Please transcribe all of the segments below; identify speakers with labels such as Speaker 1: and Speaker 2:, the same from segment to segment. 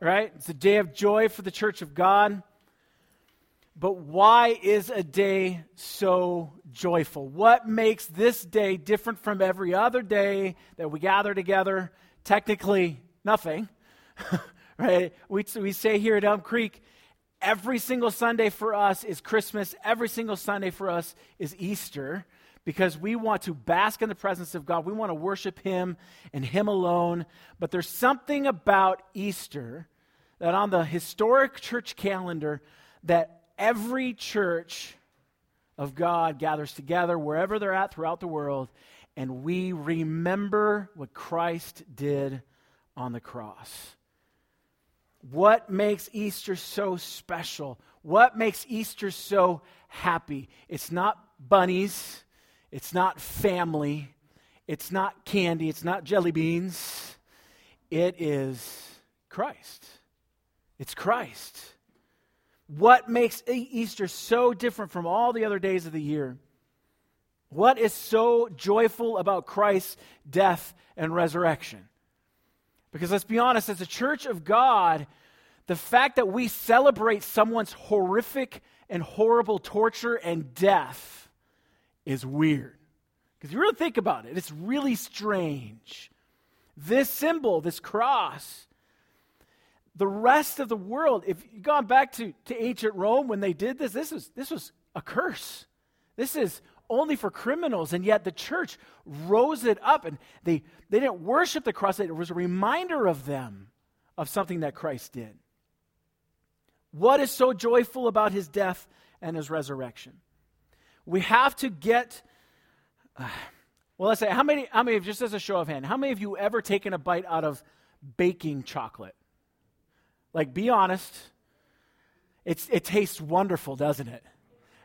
Speaker 1: right? It's a day of joy for the church of God. But why is a day so joyful? What makes this day different from every other day that we gather together? Technically, nothing, right? We, we say here at Elm Creek, every single Sunday for us is Christmas, every single Sunday for us is Easter because we want to bask in the presence of God. We want to worship Him and Him alone. But there's something about Easter that on the historic church calendar that every church of God gathers together wherever they're at throughout the world, and we remember what Christ did on the cross. What makes Easter so special? What makes Easter so happy? It's not bunnies, it's not family, it's not candy, it's not jelly beans. It is Christ. It's Christ. What makes Easter so different from all the other days of the year? What is so joyful about Christ's death and resurrection? Because let's be honest, as a church of God, the fact that we celebrate someone's horrific and horrible torture and death is weird. Because you really think about it, it's really strange. This symbol, this cross, the rest of the world, if you've gone back to, to ancient Rome when they did this, this was, this was a curse. This is only for criminals, and yet the church rose it up and they, they didn't worship the cross. It was a reminder of them of something that Christ did. What is so joyful about his death and his resurrection? We have to get. Uh, well, let's say, how many, how many, just as a show of hand, how many of you ever taken a bite out of baking chocolate? Like, be honest. It's, it tastes wonderful, doesn't it?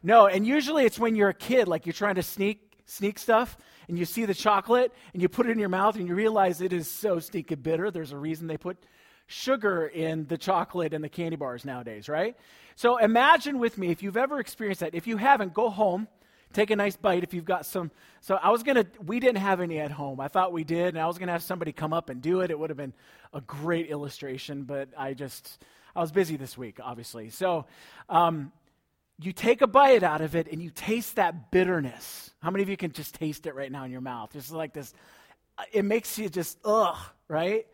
Speaker 1: No, and usually it's when you're a kid, like you're trying to sneak sneak stuff, and you see the chocolate, and you put it in your mouth, and you realize it is so stinking bitter. There's a reason they put sugar in the chocolate and the candy bars nowadays, right? So imagine with me if you've ever experienced that. If you haven't, go home take a nice bite if you've got some. So I was going to, we didn't have any at home. I thought we did, and I was going to have somebody come up and do it. It would have been a great illustration, but I just, I was busy this week, obviously. So um, you take a bite out of it and you taste that bitterness. How many of you can just taste it right now in your mouth? Just like this, it makes you just, ugh, right?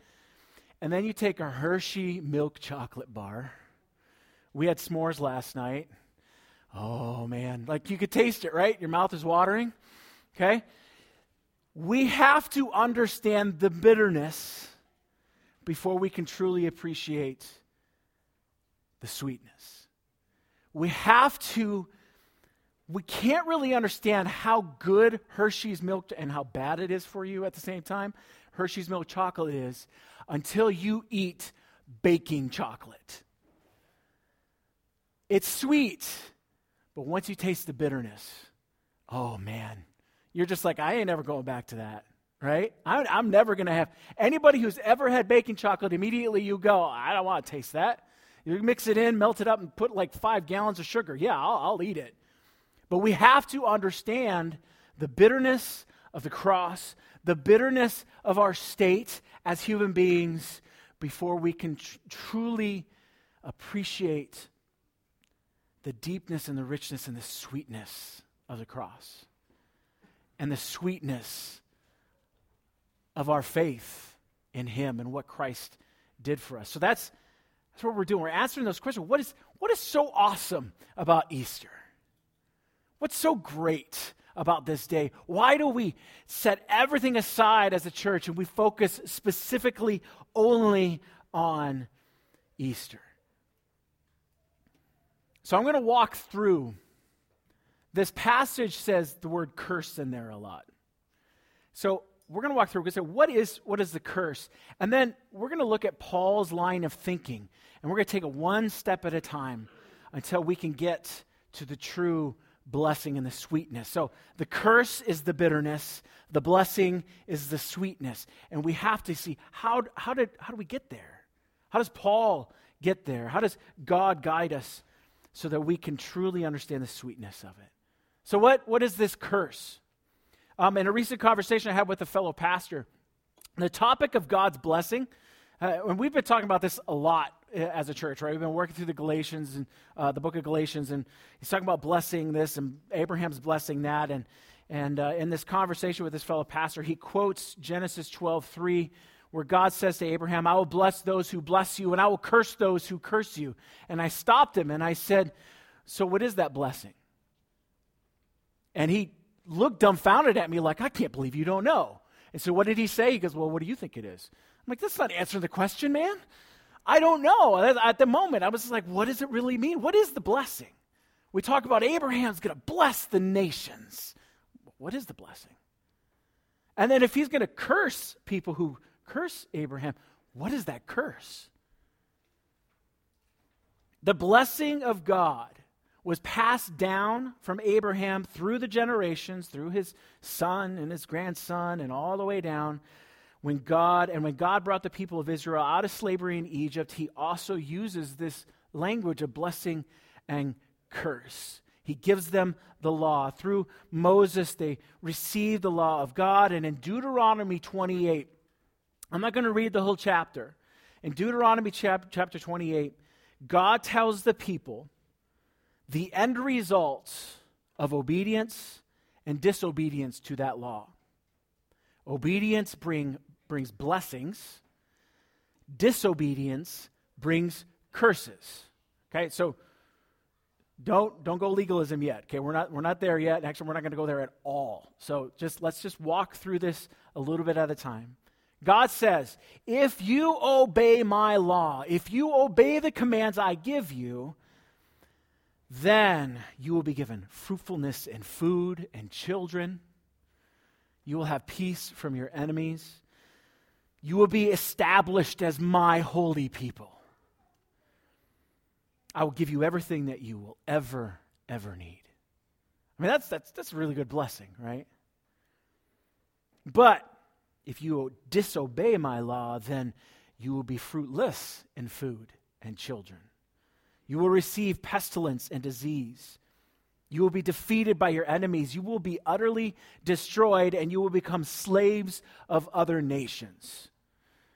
Speaker 1: And then you take a Hershey milk chocolate bar. We had s'mores last night. Oh, man. Like you could taste it, right? Your mouth is watering. Okay? We have to understand the bitterness before we can truly appreciate the sweetness. We have to, we can't really understand how good Hershey's milk and how bad it is for you at the same time, Hershey's milk chocolate is, until you eat baking chocolate. It's sweet. But once you taste the bitterness, oh man, you're just like, I ain't ever going back to that, right? I, I'm never going to have anybody who's ever had baking chocolate, immediately you go, I don't want to taste that. You mix it in, melt it up, and put like five gallons of sugar. Yeah, I'll, I'll eat it. But we have to understand the bitterness of the cross, the bitterness of our state as human beings before we can tr- truly appreciate the deepness and the richness and the sweetness of the cross and the sweetness of our faith in Him and what Christ did for us. So that's, that's what we're doing. We're answering those questions. What is, what is so awesome about Easter? What's so great about this day? Why do we set everything aside as a church and we focus specifically only on Easter? So I'm going to walk through. This passage says the word curse in there a lot. So we're going to walk through. We're going to say, what is, what is the curse? And then we're going to look at Paul's line of thinking. And we're going to take it one step at a time until we can get to the true blessing and the sweetness. So the curse is the bitterness, the blessing is the sweetness. And we have to see how, how, did, how do we get there? How does Paul get there? How does God guide us so that we can truly understand the sweetness of it. So, what, what is this curse? Um, in a recent conversation I had with a fellow pastor, the topic of God's blessing, Uh, and we've been talking about this a lot as a church, right? We've been working through the Galatians and uh, the book of Galatians, and he's talking about blessing this and Abraham's blessing that. And, and uh, in this conversation with this fellow pastor, he quotes Genesis 12 3, where God says to Abraham, I will bless those who bless you, and I will curse those who curse you. And I stopped him and I said, So what is that blessing? And he looked dumbfounded at me, like, I can't believe you don't know. And so what did he say? He goes, Well, what do you think it is? I'm like, that's not answering the question, man. I don't know. At the moment, I was just like, what does it really mean? What is the blessing? We talk about Abraham's going to bless the nations. What is the blessing? And then if he's going to curse people who curse Abraham, what is that curse? The blessing of God was passed down from Abraham through the generations, through his son and his grandson, and all the way down when God and when God brought the people of Israel out of slavery in Egypt, he also uses this language of blessing and curse. He gives them the law. Through Moses, they receive the law of God. And in Deuteronomy 28, I'm not going to read the whole chapter. In Deuteronomy chap- chapter 28, God tells the people the end results of obedience and disobedience to that law. Obedience bring brings blessings, disobedience brings curses. Okay, so don't don't go legalism yet. Okay, we're not we're not there yet. Actually, we're not going to go there at all. So just let's just walk through this a little bit at a time. God says, if you obey my law, if you obey the commands I give you, then you will be given fruitfulness and food and children. You will have peace from your enemies. You will be established as my holy people. I will give you everything that you will ever, ever need. I mean, that's, that's, that's a really good blessing, right? But if you disobey my law, then you will be fruitless in food and children. You will receive pestilence and disease. You will be defeated by your enemies. You will be utterly destroyed, and you will become slaves of other nations.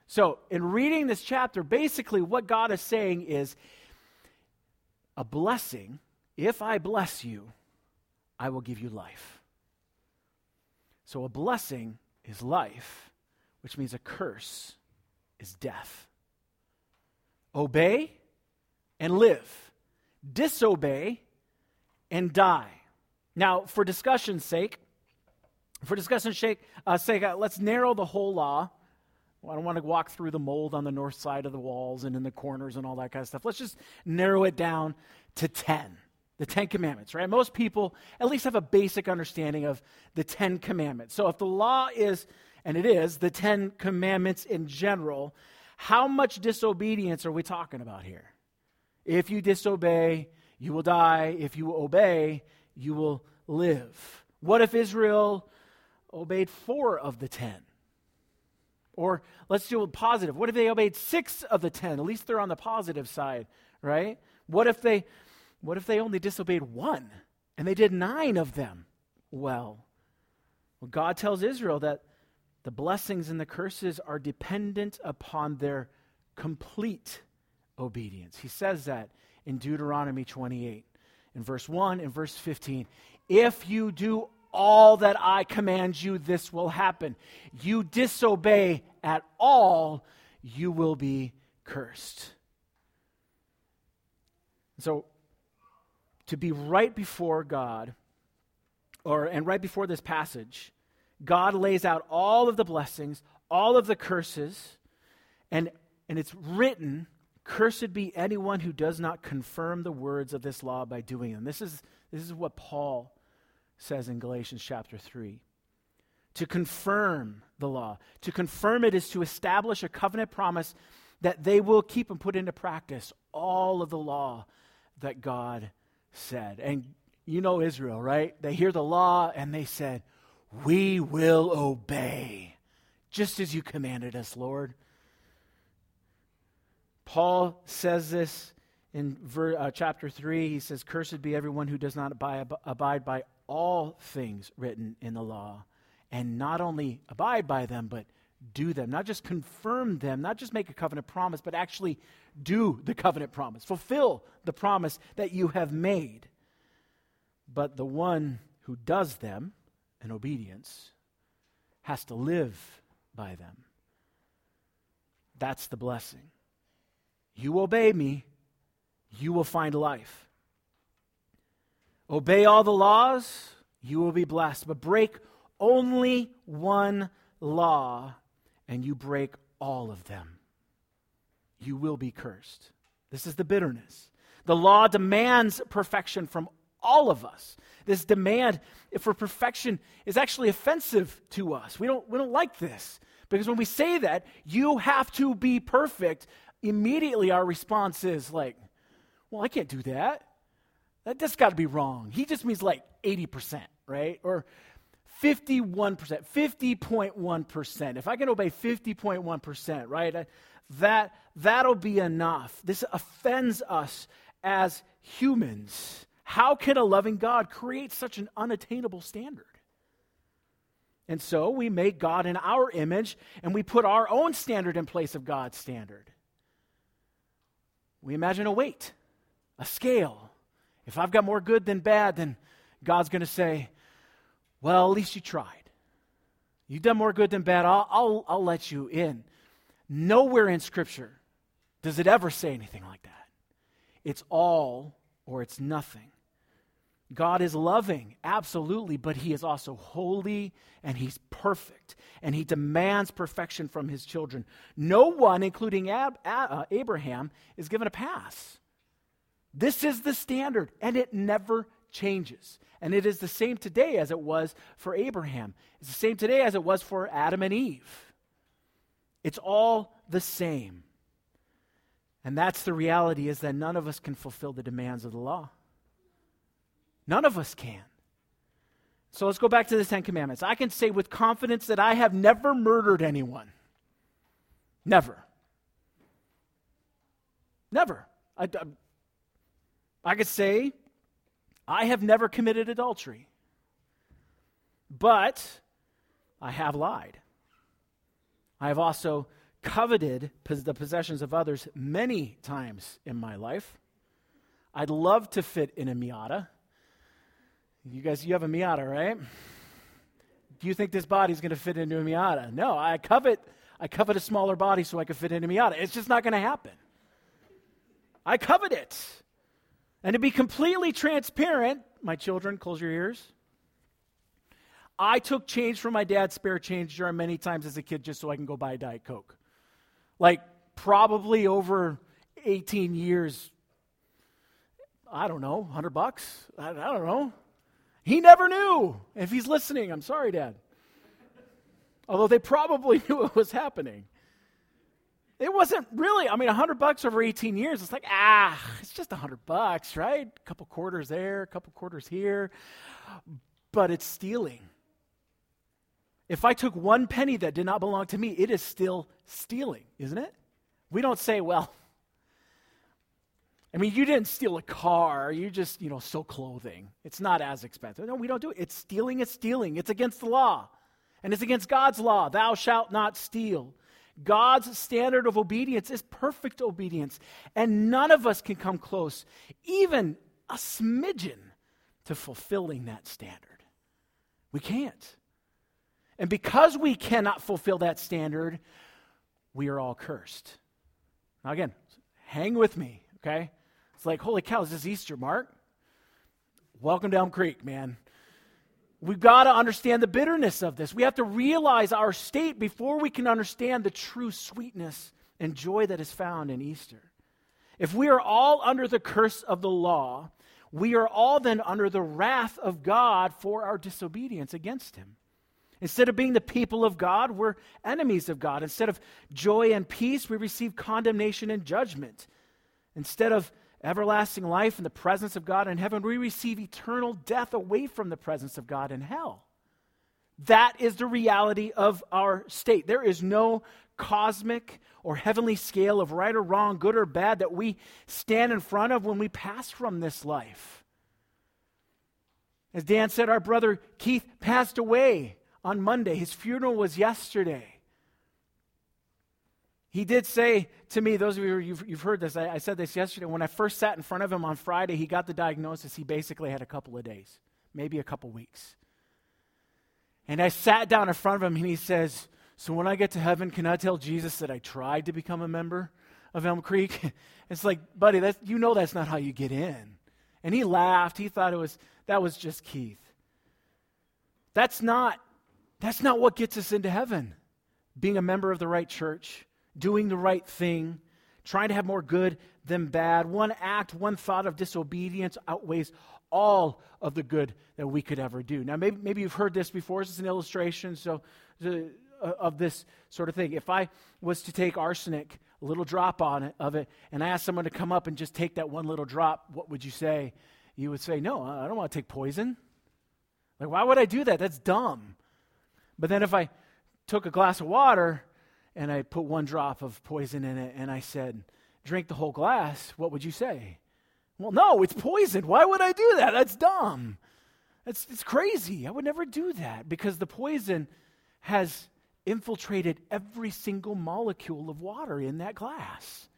Speaker 1: So, in reading this chapter, basically what God is saying is a blessing, if I bless you, I will give you life. So, a blessing is life, which means a curse is death. Obey and live, disobey and die. Now, for discussion's sake, for discussion's sake, uh, sake uh, let's narrow the whole law I don't want to walk through the mold on the north side of the walls and in the corners and all that kind of stuff. Let's just narrow it down to 10. The Ten Commandments, right? Most people at least have a basic understanding of the Ten Commandments. So if the law is, and it is, the Ten Commandments in general, how much disobedience are we talking about here? If you disobey, you will die. If you obey, you will live. What if Israel obeyed four of the ten? Or let's do a positive. What if they obeyed six of the ten? At least they're on the positive side, right? What if they what if they only disobeyed one and they did nine of them? Well, well God tells Israel that the blessings and the curses are dependent upon their complete obedience. He says that in Deuteronomy 28, in verse 1 and verse 15. If you do all that I command you, this will happen. You disobey at all, you will be cursed. So, to be right before God, or and right before this passage, God lays out all of the blessings, all of the curses, and, and it's written, Cursed be anyone who does not confirm the words of this law by doing them. This is, this is what Paul says in Galatians chapter 3. To confirm the law. To confirm it is to establish a covenant promise that they will keep and put into practice all of the law that God said. And you know Israel, right? They hear the law and they said, We will obey, just as you commanded us, Lord. Paul says this in ver, uh, chapter 3. He says, Cursed be everyone who does not abide, abide by all things written in the law, and not only abide by them, but do them, not just confirm them, not just make a covenant promise, but actually do the covenant promise, fulfill the promise that you have made. But the one who does them in obedience has to live by them. That's the blessing. You obey me, you will find life. Obey all the laws, you will be blessed. But break only one law, and you break all of them. You will be cursed. This is the bitterness. The law demands perfection from all of us. This demand for perfection is actually offensive to us. We don't, we don't like this because when we say that, you have to be perfect, immediately our response is like, well, I can't do that. That, that's got to be wrong. He just means like 80%, right? Or 51%, 50.1%. If I can obey 50.1%, right? Uh, that, that'll be enough. This offends us as humans. How can a loving God create such an unattainable standard? And so we make God in our image and we put our own standard in place of God's standard. We imagine a weight, a scale. If I've got more good than bad, then God's going to say, Well, at least you tried. You've done more good than bad. I'll, I'll, I'll let you in. Nowhere in Scripture does it ever say anything like that. It's all or it's nothing. God is loving, absolutely, but He is also holy and He's perfect, and He demands perfection from His children. No one, including Ab- uh, Abraham, is given a pass. This is the standard, and it never changes. And it is the same today as it was for Abraham. It's the same today as it was for Adam and Eve. It's all the same. And that's the reality is that none of us can fulfill the demands of the law. None of us can. So let's go back to the Ten Commandments. I can say with confidence that I have never murdered anyone. Never. Never. I, I, I could say I have never committed adultery. But I have lied. I have also coveted the possessions of others many times in my life. I'd love to fit in a Miata. You guys, you have a Miata, right? Do you think this body's going to fit into a Miata? No, I covet, I covet a smaller body so I can fit into a Miata. It's just not going to happen. I covet it. And to be completely transparent, my children, close your ears. I took change from my dad's spare change jar many times as a kid just so I can go buy a Diet Coke. Like, probably over 18 years, I don't know, 100 bucks? I, I don't know. He never knew. If he's listening, I'm sorry, Dad. Although they probably knew it was happening. It wasn't really, I mean, 100 bucks over 18 years, it's like, ah, it's just 100 bucks, right? A couple quarters there, a couple quarters here. But it's stealing. If I took one penny that did not belong to me, it is still stealing, isn't it? We don't say, well, I mean, you didn't steal a car, you just, you know, stole clothing. It's not as expensive. No, we don't do it. It's stealing, it's stealing. It's against the law. And it's against God's law. Thou shalt not steal. God's standard of obedience is perfect obedience. And none of us can come close, even a smidgen, to fulfilling that standard. We can't. And because we cannot fulfill that standard, we are all cursed. Now, again, hang with me, okay? It's like, holy cow, is this Easter, Mark? Welcome Elm Creek, man. We've got to understand the bitterness of this. We have to realize our state before we can understand the true sweetness and joy that is found in Easter. If we are all under the curse of the law, we are all then under the wrath of God for our disobedience against Him. Instead of being the people of God, we're enemies of God. Instead of joy and peace, we receive condemnation and judgment. Instead of everlasting life in the presence of God in heaven, we receive eternal death away from the presence of God in hell. That is the reality of our state. There is no cosmic or heavenly scale of right or wrong, good or bad that we stand in front of when we pass from this life. As Dan said, our brother Keith passed away on Monday. His funeral was yesterday. He did say to me, those of you you've, you've heard this, I, I said this yesterday. When I first sat in front of him on Friday, he got the diagnosis. He basically had a couple of days, maybe a couple weeks. And I sat down in front of him and he says, So when I get to heaven, can I tell Jesus that I tried to become a member of Elm Creek? it's like, buddy, that's, you know that's not how you get in. And he laughed. He thought it was that was just Keith. That's not that's not what gets us into heaven. Being a member of the right church, doing the right thing, trying to have more good than bad. One act, one thought of disobedience outweighs all of the good that we could ever do. Now, maybe, maybe you've heard this before. This is an illustration so, uh, of this sort of thing. If I was to take arsenic, a little drop on it, of it, and I asked someone to come up and just take that one little drop, what would you say? You would say, No, I don't want to take poison. Like, why would I do that? That's dumb. But then if I took a glass of water and I put one drop of poison in it and I said, drink the whole glass, what would you say? Well, no, it's poison. Why would I do that? That's dumb. That's it's crazy. I would never do that because the poison has infiltrated every single molecule of water in that glass.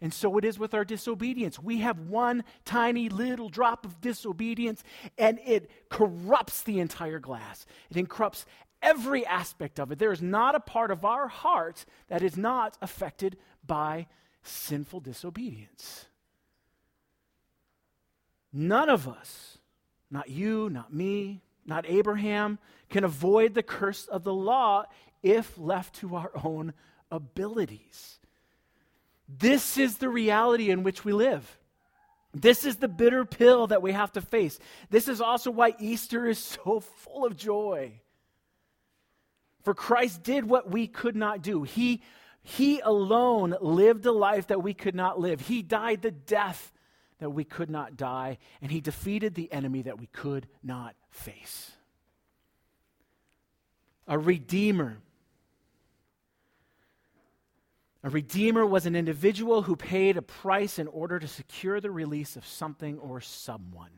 Speaker 1: And so it is with our disobedience. We have one tiny little drop of disobedience, and it corrupts the entire glass. It corrupts every aspect of it. There is not a part of our heart that is not affected by sinful disobedience. None of us, not you, not me, not Abraham, can avoid the curse of the law if left to our own abilities. This is the reality in which we live. This is the bitter pill that we have to face. This is also why Easter is so full of joy. For Christ did what we could not do. He, he alone lived a life that we could not live. He died the death that we could not die, and he defeated the enemy that we could not face. A redeemer. A redeemer was an individual who paid a price in order to secure the release of something or someone.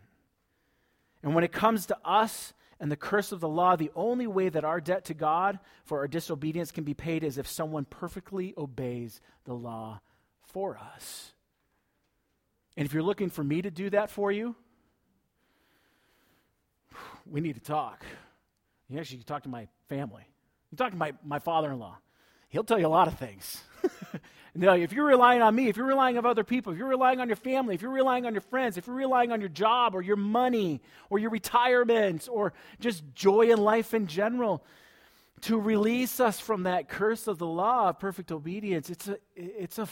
Speaker 1: And when it comes to us, and the curse of the law, the only way that our debt to God for our disobedience can be paid is if someone perfectly obeys the law for us. And if you're looking for me to do that for you, we need to talk. You actually talk to my family. You talk to my, my father in law. He'll tell you a lot of things. No, if you're relying on me, if you're relying on other people, if you're relying on your family, if you're relying on your friends, if you're relying on your job or your money or your retirement or just joy in life in general, to release us from that curse of the law of perfect obedience, it's a, it's a,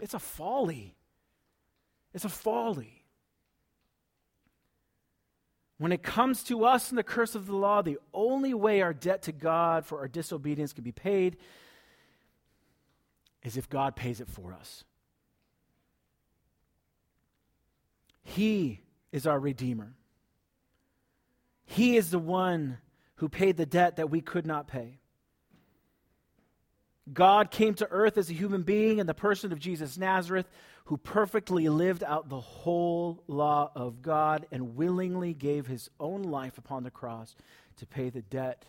Speaker 1: it's a folly. It's a folly. When it comes to us and the curse of the law, the only way our debt to God for our disobedience can be paid is if God pays it for us. He is our Redeemer. He is the one who paid the debt that we could not pay. God came to earth as a human being in the person of Jesus Nazareth, who perfectly lived out the whole law of God and willingly gave his own life upon the cross to pay the debt,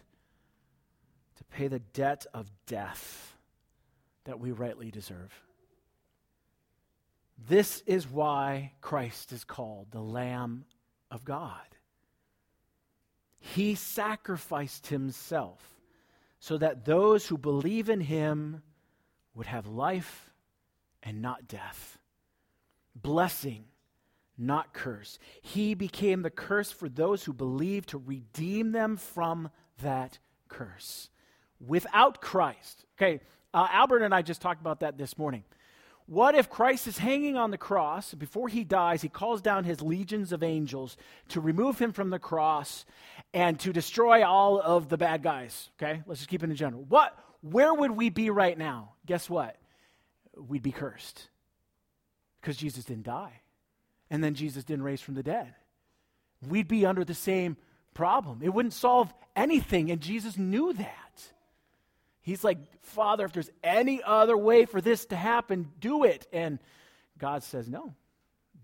Speaker 1: to pay the debt of death that we rightly deserve. This is why Christ is called the Lamb of God. He sacrificed himself so that those who believe in him would have life and not death, blessing, not curse. He became the curse for those who believe to redeem them from that curse. Without Christ, okay, uh, Albert and I just talked about that this morning. What if Christ is hanging on the cross? Before he dies, he calls down his legions of angels to remove him from the cross and to destroy all of the bad guys. Okay? Let's just keep it in general. What where would we be right now? Guess what? We'd be cursed. Because Jesus didn't die. And then Jesus didn't raise from the dead. We'd be under the same problem. It wouldn't solve anything, and Jesus knew that. He's like, Father, if there's any other way for this to happen, do it. And God says, No.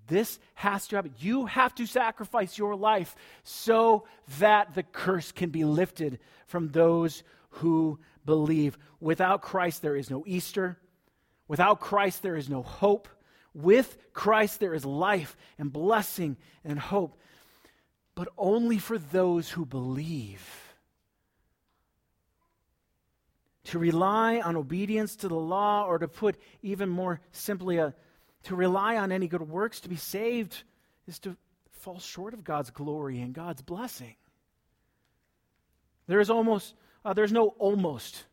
Speaker 1: This has to happen. You have to sacrifice your life so that the curse can be lifted from those who believe. Without Christ, there is no Easter, Without Christ, there is no hope. With Christ, there is life and blessing and hope, but only for those who believe. To rely on obedience to the law, or to put even more simply, a, to rely on any good works to be saved, is to fall short of God's glory and God's blessing. There is almost, uh, there's no almost.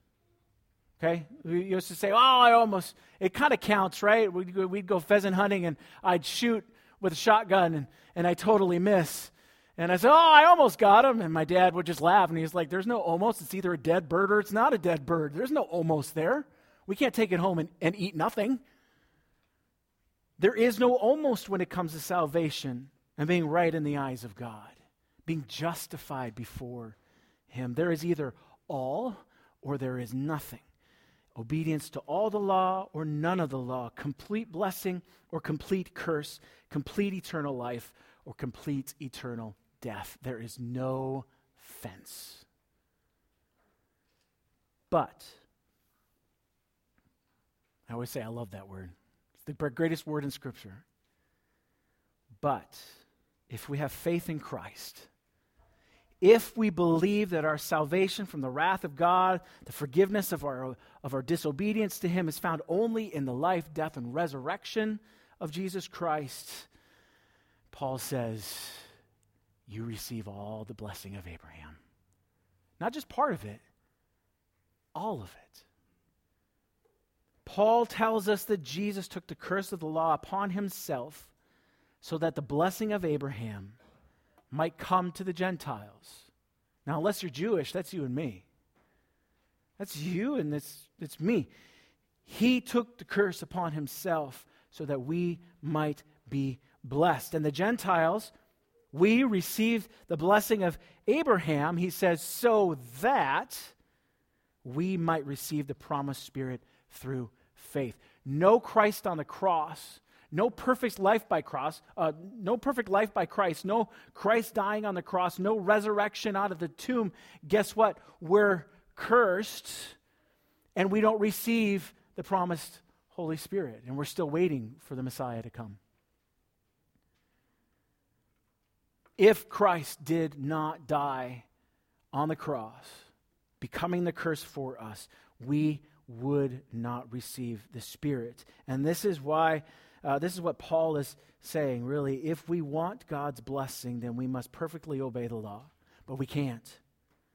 Speaker 1: Okay? We used to say, oh, I almost, it kind of counts, right? We'd go, we'd go pheasant hunting and I'd shoot with a shotgun and, and I totally miss. And I said, Oh, I almost got him. And my dad would just laugh. And he's like, There's no almost. It's either a dead bird or it's not a dead bird. There's no almost there. We can't take it home and, and eat nothing. There is no almost when it comes to salvation and being right in the eyes of God, being justified before Him. There is either all or there is nothing. Obedience to all the law or none of the law, complete blessing or complete curse, complete eternal life or complete eternal death. There is no fence. But, I always say I love that word. It's the greatest word in Scripture. But, if we have faith in Christ, if we believe that our salvation from the wrath of God, the forgiveness of our, of our disobedience to Him is found only in the life, death, and resurrection of Jesus Christ, Paul says, you receive all the blessing of Abraham. Not just part of it, all of it. Paul tells us that Jesus took the curse of the law upon himself so that the blessing of Abraham might come to the Gentiles. Now, unless you're Jewish, that's you and me. That's you and it's, it's me. He took the curse upon himself so that we might be blessed. And the Gentiles, we received the blessing of Abraham, he says, so that we might receive the promised Spirit through faith. No Christ on the cross, no perfect life by cross, uh, no perfect life by Christ, no Christ dying on the cross, no resurrection out of the tomb. Guess what? We're cursed, and we don't receive the promised Holy Spirit, and we're still waiting for the Messiah to come. If Christ did not die on the cross, becoming the curse for us, we would not receive the Spirit. And this is why, uh, this is what Paul is saying, really. If we want God's blessing, then we must perfectly obey the law. But we can't.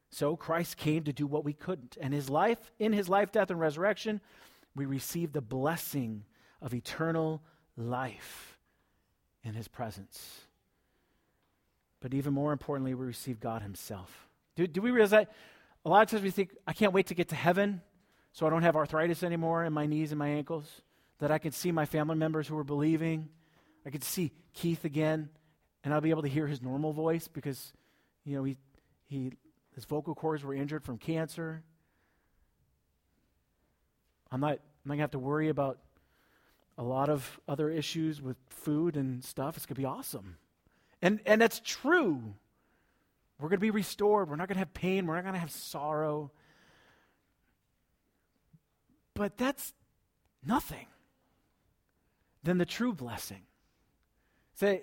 Speaker 1: So Christ came to do what we couldn't. And his life, in his life, death, and resurrection, we receive the blessing of eternal life in his presence. But even more importantly, we receive God Himself. Do, do we realize that? A lot of times we think, I can't wait to get to heaven so I don't have arthritis anymore in my knees and my ankles, that I can see my family members who are believing. I can see Keith again, and I'll be able to hear his normal voice because, you know, he, he, his vocal cords were injured from cancer. I'm not, I'm not going to have to worry about a lot of other issues with food and stuff. It's going to be awesome. And, and that's true. We're going to be restored. We're not going to have pain. We're not going to have sorrow. But that's nothing than the true blessing. So,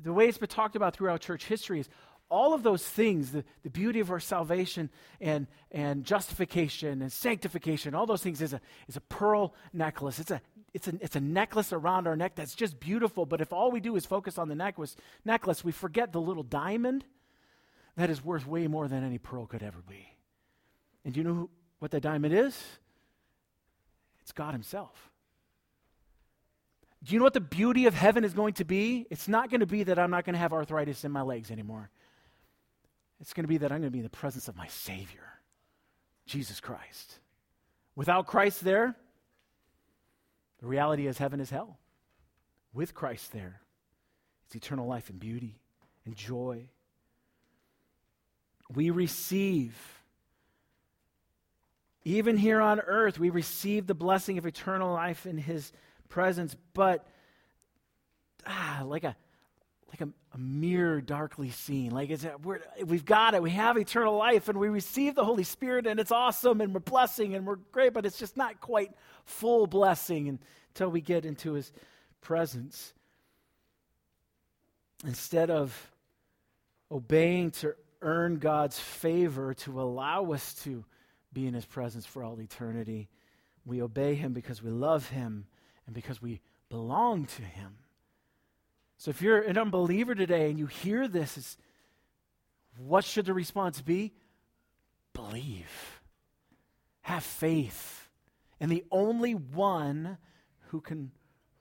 Speaker 1: the way it's been talked about throughout church history is all of those things the, the beauty of our salvation and, and justification and sanctification all those things is a, is a pearl necklace it's a, it's, a, it's a necklace around our neck that's just beautiful but if all we do is focus on the necklace, necklace we forget the little diamond that is worth way more than any pearl could ever be and do you know who, what that diamond is it's god himself do you know what the beauty of heaven is going to be? It's not going to be that I'm not going to have arthritis in my legs anymore. It's going to be that I'm going to be in the presence of my Savior, Jesus Christ. Without Christ there, the reality is heaven is hell. With Christ there, it's eternal life and beauty and joy. We receive, even here on earth, we receive the blessing of eternal life in His presence, but ah, like a like a, a mirror darkly seen. Like it's we're, we've got it. We have eternal life and we receive the Holy Spirit and it's awesome and we're blessing and we're great, but it's just not quite full blessing until we get into His presence. Instead of obeying to earn God's favor to allow us to be in His presence for all eternity, we obey Him because we love Him and because we belong to Him. So if you're an unbeliever today and you hear this, what should the response be? Believe. Have faith. And the only one who can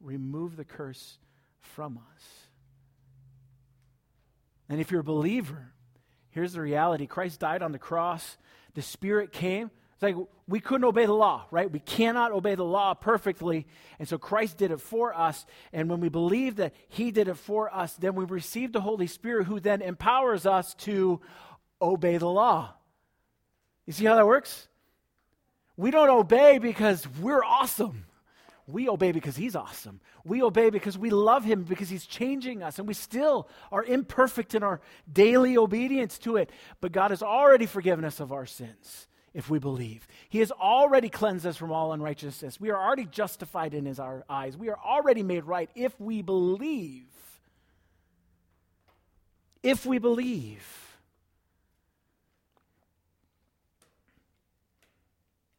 Speaker 1: remove the curse from us. And if you're a believer, here's the reality Christ died on the cross, the Spirit came, it's like we couldn't obey the law, right? We cannot obey the law perfectly. And so Christ did it for us. And when we believe that He did it for us, then we receive the Holy Spirit who then empowers us to obey the law. You see how that works? We don't obey because we're awesome. We obey because He's awesome. We obey because we love Him, because He's changing us. And we still are imperfect in our daily obedience to it. But God has already forgiven us of our sins if we believe. He has already cleansed us from all unrighteousness. We are already justified in his our eyes. We are already made right if we believe. If we believe.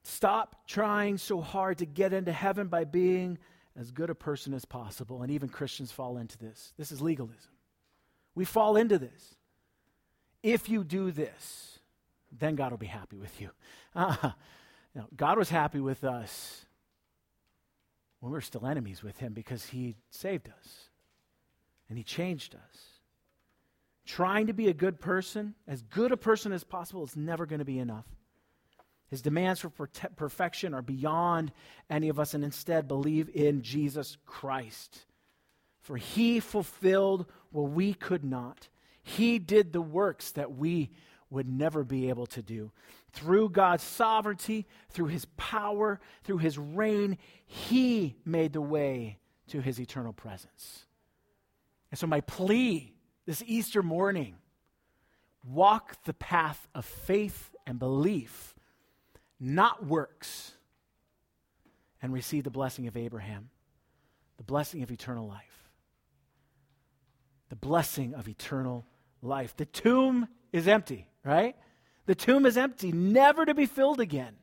Speaker 1: Stop trying so hard to get into heaven by being as good a person as possible. And even Christians fall into this. This is legalism. We fall into this. If you do this, then God will be happy with you. Uh, know, God was happy with us when we were still enemies with Him because He saved us and He changed us. Trying to be a good person, as good a person as possible, is never going to be enough. His demands for perfection are beyond any of us, and instead believe in Jesus Christ. For he fulfilled what we could not. He did the works that we would never be able to do. Through God's sovereignty, through his power, through his reign, he made the way to his eternal presence. And so, my plea this Easter morning walk the path of faith and belief, not works, and receive the blessing of Abraham, the blessing of eternal life. The blessing of eternal life. The tomb is empty right? The tomb is empty, never to be filled again.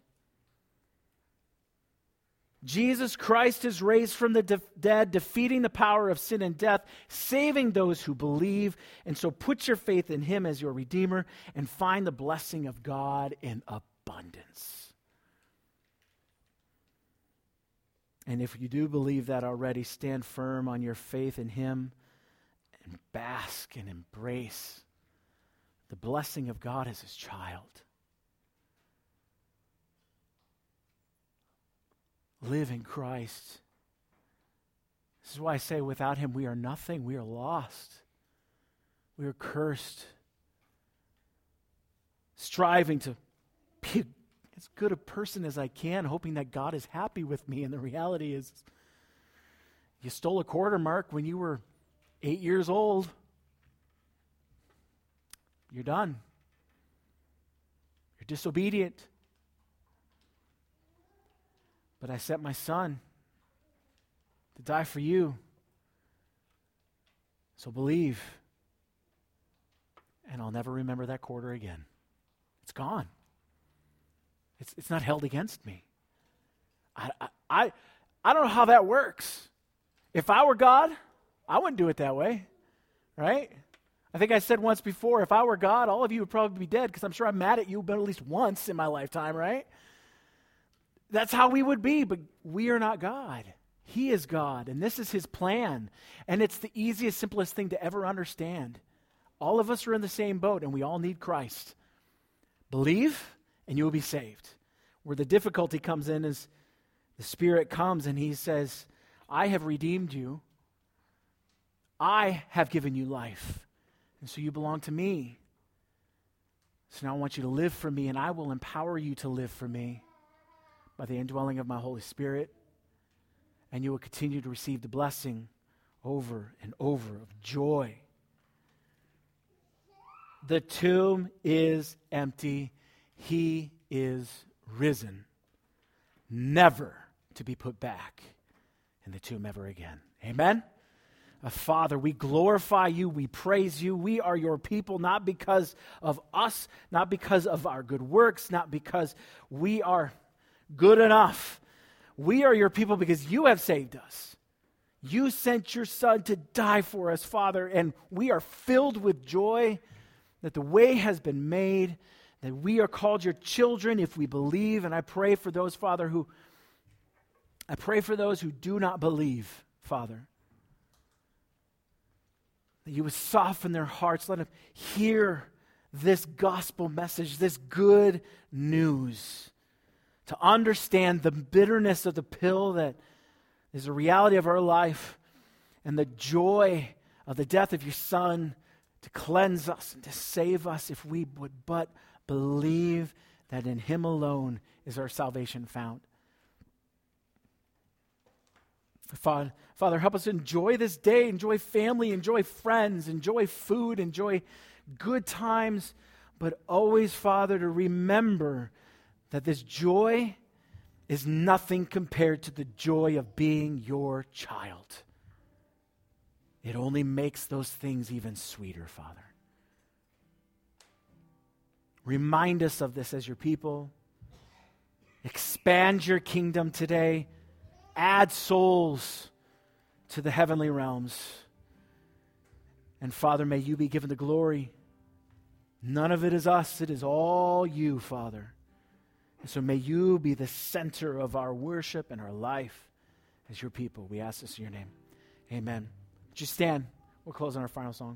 Speaker 1: Jesus Christ is raised from the de- dead, defeating the power of sin and death, saving those who believe. And so put your faith in him as your Redeemer and find the blessing of God in abundance. And if you do believe that already, stand firm on your faith in him and bask and embrace the blessing of God as his child. Live in Christ. This is why I say without him we are nothing. We are lost. We are cursed. Striving to be as good a person as I can, hoping that God is happy with me. And the reality is, you stole a quarter mark when you were eight years old. You're done. You're disobedient. But I sent my son to die for you. So believe. And I'll never remember that quarter again. It's gone. It's, it's not held against me. I, I, I don't know how that works. If I were God, I wouldn't do it that way, right? I think I said once before if I were God, all of you would probably be dead because I'm sure I'm mad at you but at least once in my lifetime, right? That's how we would be, but we are not God. He is God, and this is His plan. And it's the easiest, simplest thing to ever understand. All of us are in the same boat, and we all need Christ. Believe, and you will be saved. Where the difficulty comes in is the Spirit comes and He says, I have redeemed you, I have given you life. And so you belong to me. So now I want you to live for me, and I will empower you to live for me by the indwelling of my Holy Spirit. And you will continue to receive the blessing over and over of joy The tomb is empty. He is risen, never to be put back in the tomb ever again. Amen? Uh, Father, we glorify you, we praise you. We are your people, not because of us, not because of our good works, not because we are good enough. We are your people because you have saved us. You sent your Son to die for us, Father, and we are filled with joy that the way has been made, that we are called your children if we believe. And I pray for those, Father, who I pray for those who do not believe, Father that you would soften their hearts. Let them hear this gospel message, this good news, to understand the bitterness of the pill that is a reality of our life and the joy of the death of your Son to cleanse us and to save us if we would but believe that in Him alone is our salvation found. Father, help us enjoy this day, enjoy family, enjoy friends, enjoy food, enjoy good times, but always, Father, to remember that this joy is nothing compared to the joy of being your child. It only makes those things even sweeter, Father. Remind us of this as your people. Expand your kingdom today add souls to the heavenly realms. And Father, may you be given the glory. None of it is us, it is all you, Father. And so may you be the center of our worship and our life as your people. We ask this in your name. Amen. Would you stand? We'll close on our final song.